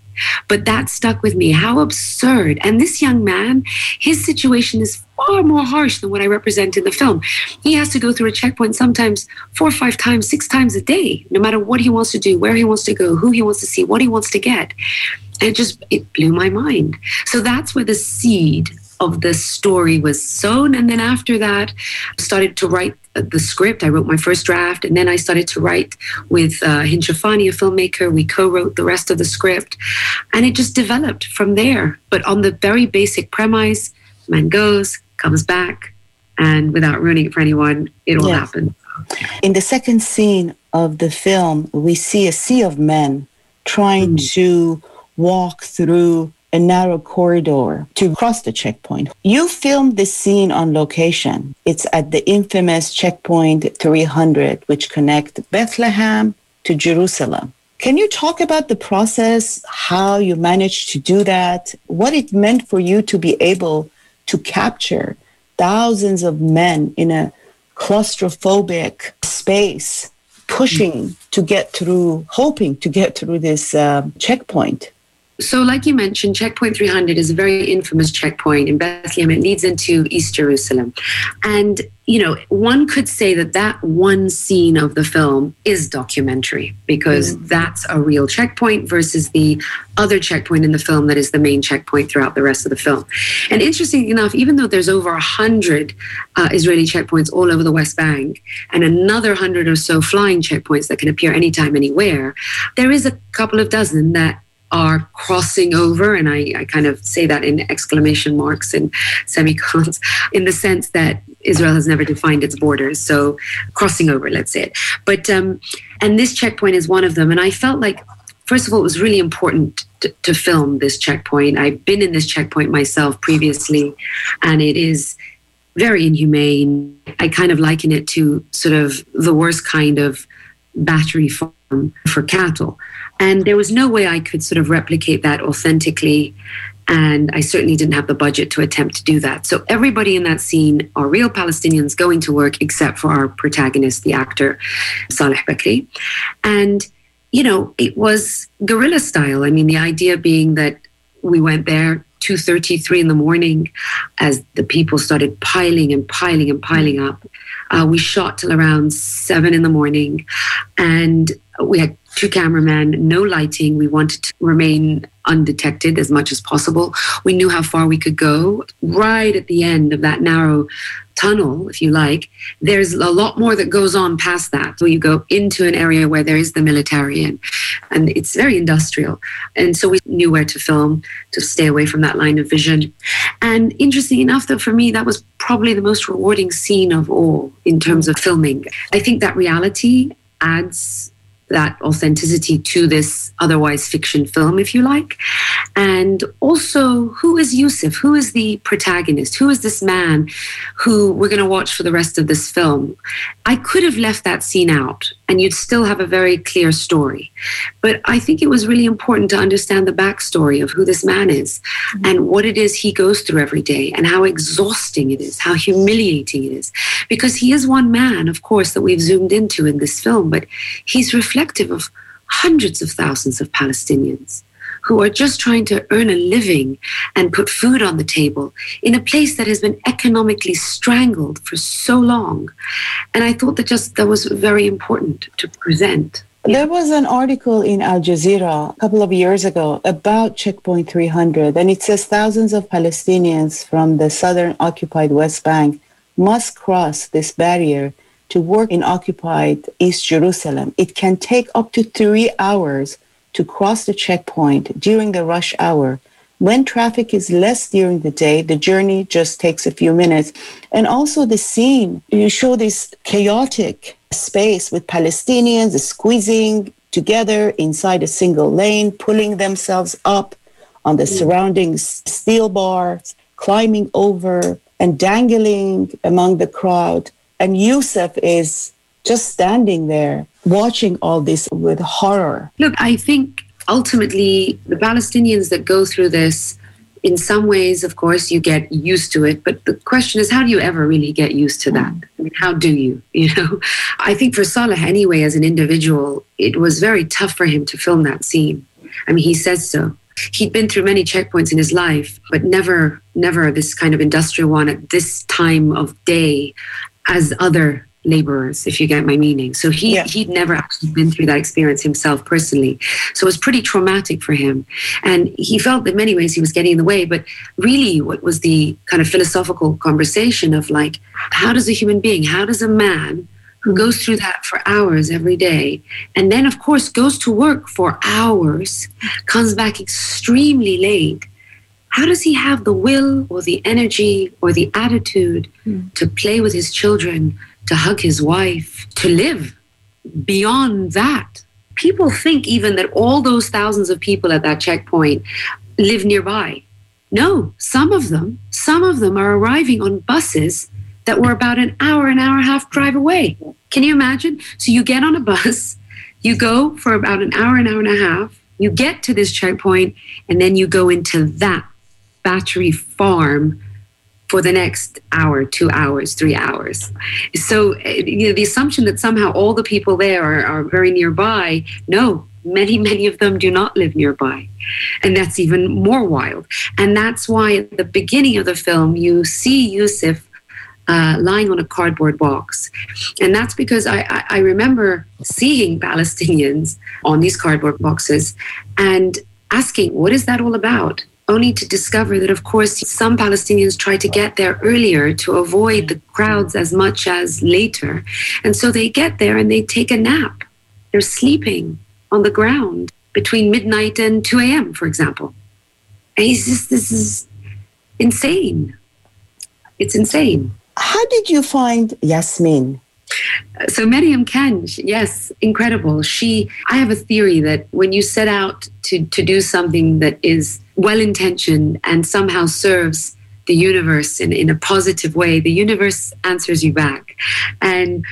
But that stuck with me. How absurd. And this young man, his situation is far more harsh than what I represent in the film. He has to go through a checkpoint sometimes four or five times, six times a day, no matter what he wants to do, where he wants to go, who he wants to see, what he wants to get. And it just it blew my mind. So that's where the seed of the story was sown. And then after that, I started to write the script. I wrote my first draft, and then I started to write with uh, Hind Shoufani, a filmmaker. We co-wrote the rest of the script, and it just developed from there. But on the very basic premise, man goes, comes back, and without ruining it for anyone, it all yes. happened. In the second scene of the film, we see a sea of men trying mm. to walk through a narrow corridor to cross the checkpoint. You filmed this scene on location. It's at the infamous checkpoint 300, which connect Bethlehem to Jerusalem. Can you talk about the process, how you managed to do that, what it meant for you to be able to capture thousands of men in a claustrophobic space, pushing to get through, hoping to get through this uh, checkpoint? So, like you mentioned, Checkpoint 300 is a very infamous checkpoint in Bethlehem. It leads into East Jerusalem. And, you know, one could say that that one scene of the film is documentary because mm. that's a real checkpoint versus the other checkpoint in the film that is the main checkpoint throughout the rest of the film. And interestingly enough, even though there's over 100 uh, Israeli checkpoints all over the West Bank and another 100 or so flying checkpoints that can appear anytime, anywhere, there is a couple of dozen that are crossing over, and I, I, kind of say that in exclamation marks and semicolons, in the sense that Israel has never defined its borders. So crossing over, let's say it. But um, and this checkpoint is one of them. And I felt like, first of all, it was really important to, to film this checkpoint. I've been in this checkpoint myself previously, and it is very inhumane. I kind of liken it to sort of the worst kind of battery farm for cattle and there was no way I could sort of replicate that authentically. And I certainly didn't have the budget to attempt to do that. So everybody in that scene are real Palestinians going to work, except for our protagonist, the actor, Saleh Bakri. And, you know, it was guerrilla style. I mean, the idea being that we went there 2.33 in the morning as the people started piling and piling and piling up. Uh, we shot till around 7 in the morning. And we had two cameramen, no lighting. We wanted to remain undetected as much as possible. We knew how far we could go. Right at the end of that narrow tunnel, if you like, there's a lot more that goes on past that. So you go into an area where there is the military and, and it's very industrial. And so we knew where to film to stay away from that line of vision. And interesting enough, though, for me, that was probably the most rewarding scene of all in terms of filming. I think that reality adds that authenticity to this otherwise fiction film, if you like. And also, who is Yusuf? Who is the protagonist? Who is this man who we're going to watch for the rest of this film? I could have left that scene out and you'd still have a very clear story. But I think it was really important to understand the backstory of who this man is mm-hmm. and what it is he goes through every day and how exhausting it is, how humiliating it is. Because he is one man, of course, that we've zoomed into in this film, but he's reflective of hundreds of thousands of Palestinians who are just trying to earn a living and put food on the table in a place that has been economically strangled for so long. And I thought that just that was very important to present. There was an article in Al Jazeera a couple of years ago about Checkpoint 300, and it says thousands of Palestinians from the southern occupied West Bank must cross this barrier to work in occupied East Jerusalem. It can take up to three hours to cross the checkpoint during the rush hour. When traffic is less during the day, the journey just takes a few minutes. And also the scene, you show this chaotic space with Palestinians squeezing together inside a single lane, pulling themselves up on the mm. surrounding steel bars, climbing over and dangling among the crowd. And Yusuf is just standing there watching all this with horror. Look, I think ultimately the Palestinians that go through this in some ways, of course, you get used to it. But the question is, how do you ever really get used to that? I mean, how do you? You know, I think for Saleh, anyway, as an individual, it was very tough for him to film that scene. I mean, he says so. He'd been through many checkpoints in his life, but never, never this kind of industrial one at this time of day as other laborers, if you get my meaning. So he yeah. he'd never actually been through that experience himself personally. So it was pretty traumatic for him. And he felt that in many ways he was getting in the way. But really what was the kind of philosophical conversation of like, how does a human being, how does a man who goes through that for hours every day and then of course goes to work for hours, comes back extremely late how does he have the will or the energy or the attitude mm. to play with his children, to hug his wife, to live beyond that. People think even that all those thousands of people at that checkpoint live nearby. No, some of them, some of them are arriving on buses that were about an hour, an hour and a half drive away. Can you imagine? So you get on a bus, you go for about an hour, an hour and a half, you get to this checkpoint, and then you go into that battery farm for the next hour, two hours, three hours. So, you know, the assumption that somehow all the people there are, are very nearby, no, many, many of them do not live nearby. And that's even more wild. And that's why at the beginning of the film, you see Yusuf uh, lying on a cardboard box. And that's because I, I, I remember seeing Palestinians on these cardboard boxes and asking, what is that all about? Only to discover that, of course, some Palestinians try to get there earlier to avoid the crowds as much as later. And so they get there and they take a nap. They're sleeping on the ground between midnight and 2 a.m., for example. And he's just, this is insane. It's insane. How did you find Yasmin? Uh, so Mariam Kanj, yes, incredible. She, I have a theory that when you set out to, to do something that is well intentioned and somehow serves the universe in, in a positive way, the universe answers you back. And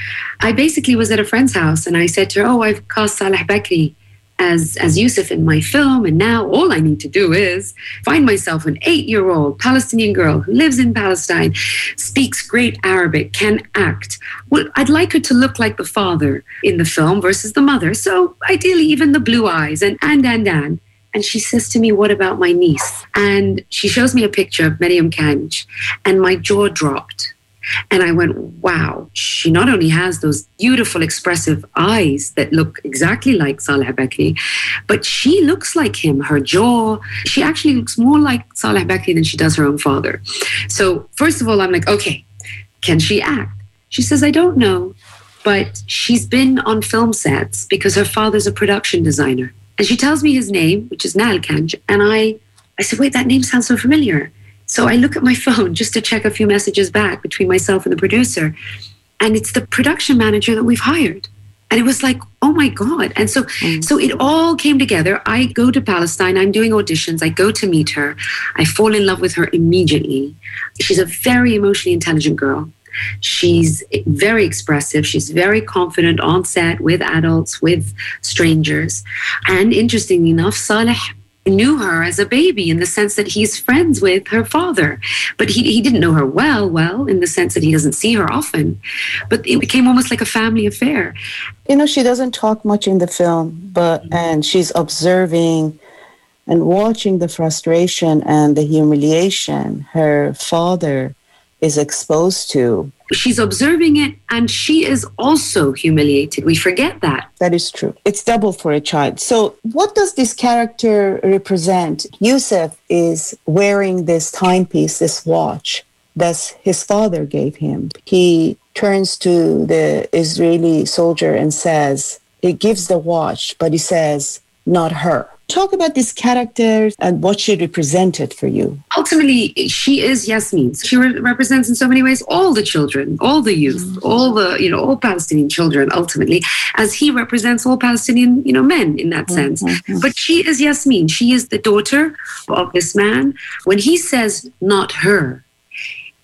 I basically was at a friend's house and I said to her, Oh, I've cast Saleh Bakri as, as Yusuf in my film, and now all I need to do is find myself an eight year old Palestinian girl who lives in Palestine, speaks great Arabic, can act. Well, I'd like her to look like the father in the film versus the mother. So ideally, even the blue eyes and and and and. And she says to me, What about my niece? And she shows me a picture of Mariam Kanj, and my jaw dropped. And I went, wow, she not only has those beautiful, expressive eyes that look exactly like Saleh Bakri, but she looks like him. Her jaw, she actually looks more like Saleh Bakri than she does her own father. So, first of all, I'm like, okay, can she act? She says, I don't know, but she's been on film sets because her father's a production designer. And she tells me his name, which is Nal Kanj. And I, I said, wait, that name sounds so familiar. So I look at my phone just to check a few messages back between myself and the producer. And it's the production manager that we've hired. And it was like, oh my God. And so mm. so it all came together. I go to Palestine, I'm doing auditions, I go to meet her, I fall in love with her immediately. She's a very emotionally intelligent girl. She's very expressive. She's very confident on set with adults, with strangers. And interestingly enough, Saleh knew her as a baby in the sense that he's friends with her father. But he, he didn't know her well, well, in the sense that he doesn't see her often. But it became almost like a family affair. You know, she doesn't talk much in the film, but, mm-hmm. and she's observing and watching the frustration and the humiliation her father is exposed to. She's observing it and she is also humiliated. We forget that. That is true. It's double for a child. So, what does this character represent? Yusuf is wearing this timepiece, this watch that his father gave him. He turns to the Israeli soldier and says, he gives the watch, but he says, not her. Talk about this character and what she represented for you. Ultimately, she is Yasmin. She re- represents in so many ways all the children, all the youth, mm-hmm. all the, you know, all Palestinian children ultimately, as he represents all Palestinian, you know, men in that sense. Mm-hmm. But she is Yasmin. She is the daughter of this man. When he says not her,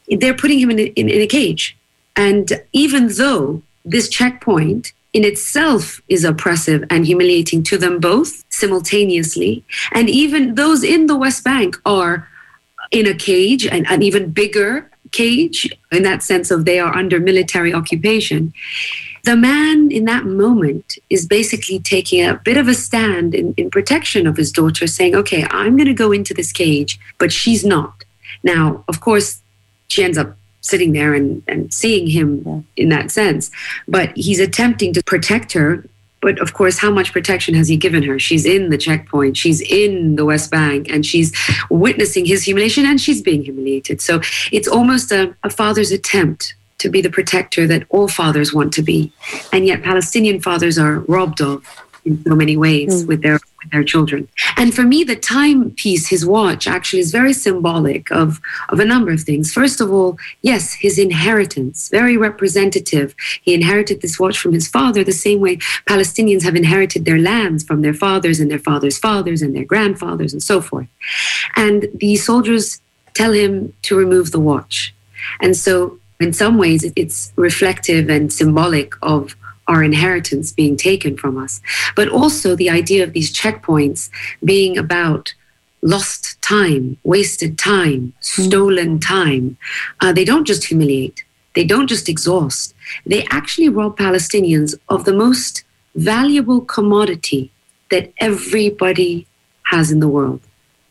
they're putting him in a, in, in a cage. And even though this checkpoint in itself is oppressive and humiliating to them both simultaneously. And even those in the West Bank are in a cage, an even bigger cage, in that sense of they are under military occupation. The man in that moment is basically taking a bit of a stand in, in protection of his daughter, saying, Okay, I'm going to go into this cage, but she's not. Now, of course, she ends up sitting there and, and seeing him yeah. in that sense. But he's attempting to protect her. But of course, how much protection has he given her? She's in the checkpoint, she's in the West Bank, and she's witnessing his humiliation and she's being humiliated. So it's almost a, a father's attempt to be the protector that all fathers want to be. And yet, Palestinian fathers are robbed of in so many ways mm. with their with their children. And for me, the timepiece, his watch, actually is very symbolic of, of a number of things. First of all, yes, his inheritance, very representative. He inherited this watch from his father, the same way Palestinians have inherited their lands from their fathers and their fathers' fathers and their grandfathers and so forth. And the soldiers tell him to remove the watch. And so, in some ways, it's reflective and symbolic of our inheritance being taken from us, but also the idea of these checkpoints being about lost time, wasted time, hmm. stolen time. Uh, they don't just humiliate, they don't just exhaust, they actually rob Palestinians of the most valuable commodity that everybody has in the world.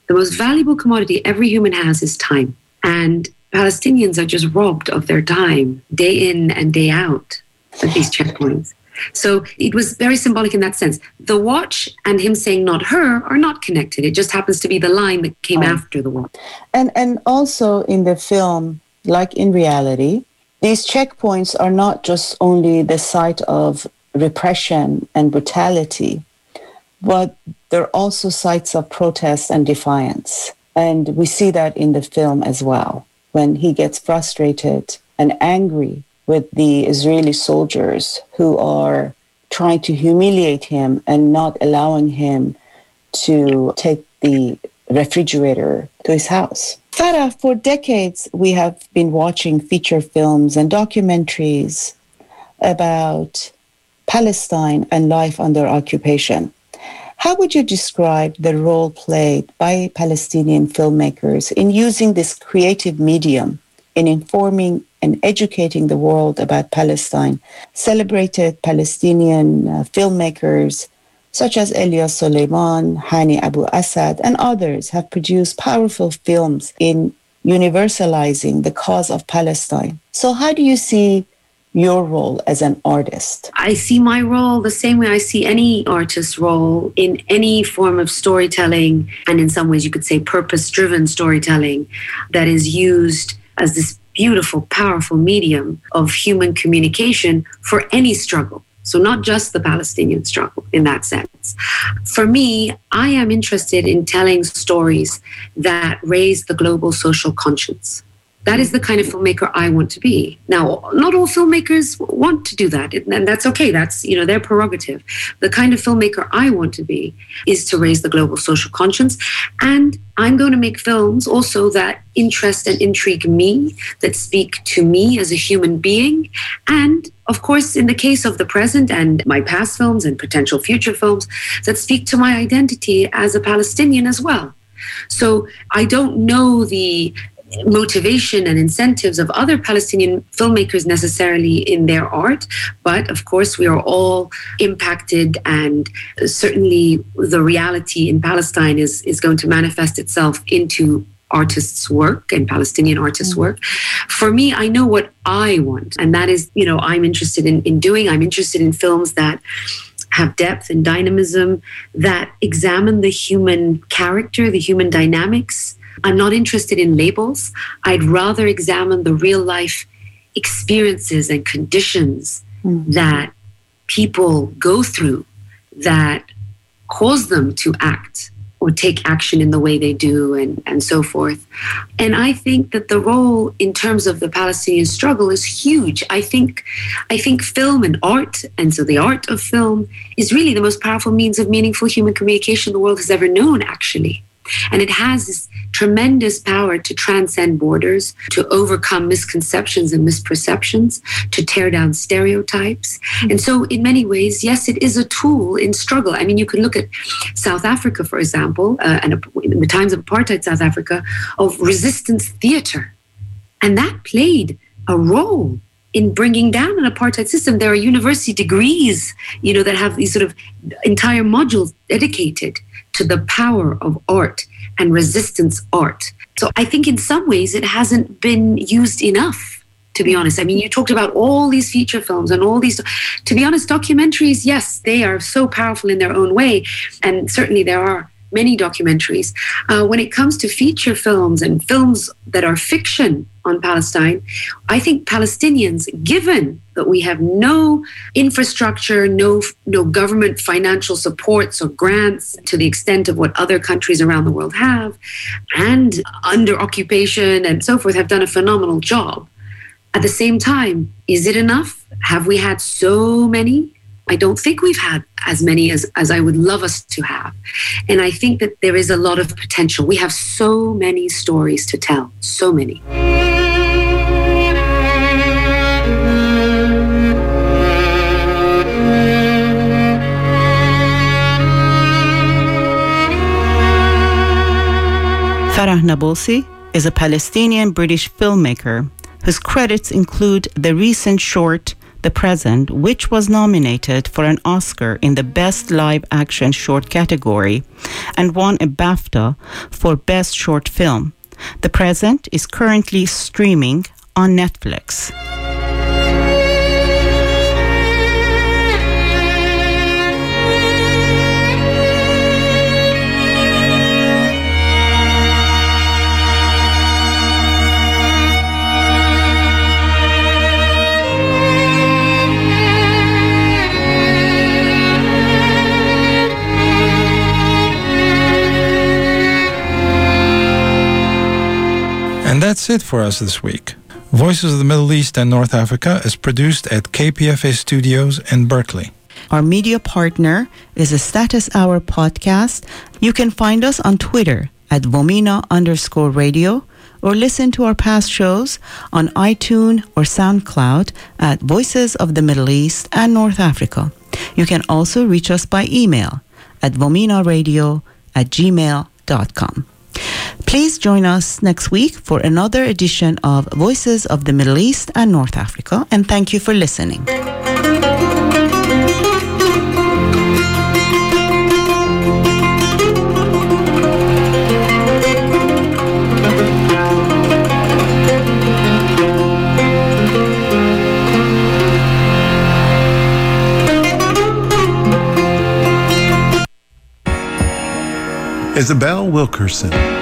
The most valuable commodity every human has is time. And Palestinians are just robbed of their time day in and day out at these checkpoints. So it was very symbolic in that sense. The watch and him saying not her are not connected. It just happens to be the line that came oh. after the watch. And and also in the film, like in reality, these checkpoints are not just only the site of repression and brutality, but they're also sites of protest and defiance. And we see that in the film as well. When he gets frustrated and angry with the Israeli soldiers who are trying to humiliate him and not allowing him to take the refrigerator to his house. Farah, for decades, we have been watching feature films and documentaries about Palestine and life under occupation. How would you describe the role played by Palestinian filmmakers in using this creative medium in informing and educating the world about Palestine. Celebrated Palestinian uh, filmmakers such as Elias Suleiman, Hani Abu Assad, and others have produced powerful films in universalizing the cause of Palestine. So, how do you see your role as an artist? I see my role the same way I see any artist's role in any form of storytelling, and in some ways, you could say purpose driven storytelling that is used as this beautiful, powerful medium of human communication for any struggle. So, not just the Palestinian struggle in that sense. For me, I am interested in telling stories that raise the global social conscience. That is the kind of filmmaker I want to be. Now, not all filmmakers want to do that, and that's okay. That's you know their prerogative. The kind of filmmaker I want to be is to raise the global social conscience, and I'm going to make films also that interest and intrigue me, that speak to me as a human being, and of course, in the case of the present and my past films and potential future films, that speak to my identity as a Palestinian as well. So I don't know the motivation and incentives of other Palestinian filmmakers necessarily in their art, but of course, we are all impacted, and certainly the reality in Palestine is, is going to manifest itself into artists' work and Palestinian artists' mm. work. For me, I know what I want, and that is, you know, I'm interested in, in doing. I'm interested in films that have depth and dynamism, that examine the human character, the human dynamics. I'm not interested in labels. I'd rather examine the real life experiences and conditions mm. that people go through that cause them to act or take action in the way they do and, and so forth. And I think that the role in terms of the Palestinian struggle is huge. I think I think film and art, and so the art of film is really the most powerful means of meaningful human communication the world has ever known, actually. And it has this tremendous power to transcend borders, to overcome misconceptions and misperceptions, to tear down stereotypes. And so, in many ways, yes, it is a tool in struggle. I mean, you can look at South Africa, for example, uh, and in the times of apartheid South Africa, of resistance theater. And that played a role in bringing down an apartheid system. There are university degrees, you know, that have these sort of entire modules dedicated to the power of art and resistance art. So I think in some ways it hasn't been used enough, to be honest. I mean, you talked about all these feature films and all these, to be honest, documentaries, yes, they are so powerful in their own way. And certainly there are many documentaries. Uh, when it comes to feature films and films that are fiction on Palestine, I think Palestinians, given that we have no infrastructure, no, no government financial supports or grants to the extent of what other countries around the world have, and under occupation and so forth, have done a phenomenal job. At the same time, is it enough? Have we had so many I don't think we've had as many as, as I would love us to have. And I think that there is a lot of potential. We have so many stories to tell, so many. Farah Nabulsi is a Palestinian British filmmaker whose credits include the recent short the Present, which was nominated for an Oscar in the Best Live Action Short category and won a BAFTA for Best Short Film. The Present is currently streaming on Netflix. And that's it for us this week. Voices of the Middle East and North Africa is produced at KPFA Studios in Berkeley. Our media partner is a Status Hour podcast. You can find us on Twitter at VOMENA underscore radio or listen to our past shows on iTunes or SoundCloud at Voices of the Middle East and North Africa. You can also reach us by email at vomenaradio at gmail.com. Please join us next week for another edition of Voices of the Middle East and North Africa, and thank you for listening. Isabel Wilkerson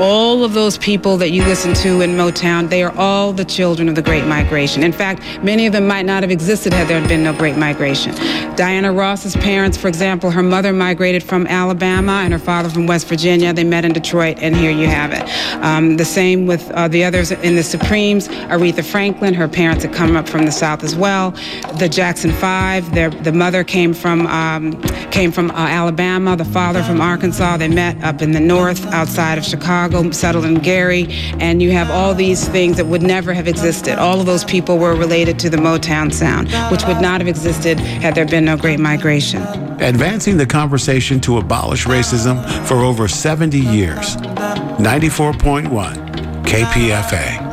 all of those people that you listen to in Motown, they are all the children of the Great Migration. In fact, many of them might not have existed had there been no Great Migration. Diana Ross's parents, for example, her mother migrated from Alabama and her father from West Virginia. They met in Detroit, and here you have it. Um, the same with uh, the others in the Supremes. Aretha Franklin, her parents had come up from the South as well. The Jackson Five, their, the mother came from um, came from uh, Alabama, the father from Arkansas. They met up in the north outside of Chicago. Chicago, settled in Gary, and you have all these things that would never have existed. All of those people were related to the Motown sound, which would not have existed had there been no Great Migration. Advancing the conversation to abolish racism for over 70 years. 94.1 KPFA.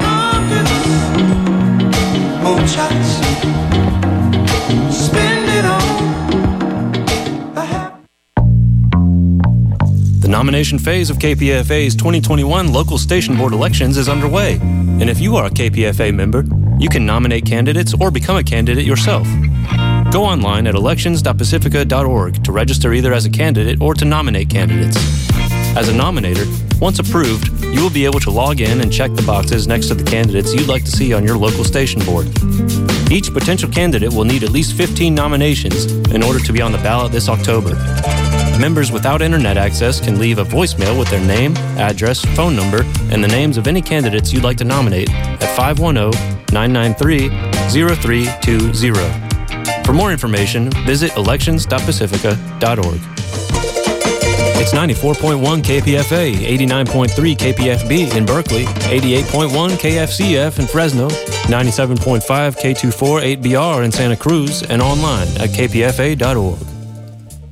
The nomination phase of KPFA's 2021 local station board elections is underway. And if you are a KPFA member, you can nominate candidates or become a candidate yourself. Go online at elections.pacifica.org to register either as a candidate or to nominate candidates. As a nominator, once approved, you will be able to log in and check the boxes next to the candidates you'd like to see on your local station board. Each potential candidate will need at least 15 nominations in order to be on the ballot this October. Members without internet access can leave a voicemail with their name, address, phone number, and the names of any candidates you'd like to nominate at 510 993 0320. For more information, visit elections.pacifica.org. It's 94.1 KPFA, 89.3 KPFB in Berkeley, 88.1 KFCF in Fresno, 97.5 K24 8BR in Santa Cruz, and online at kpfa.org.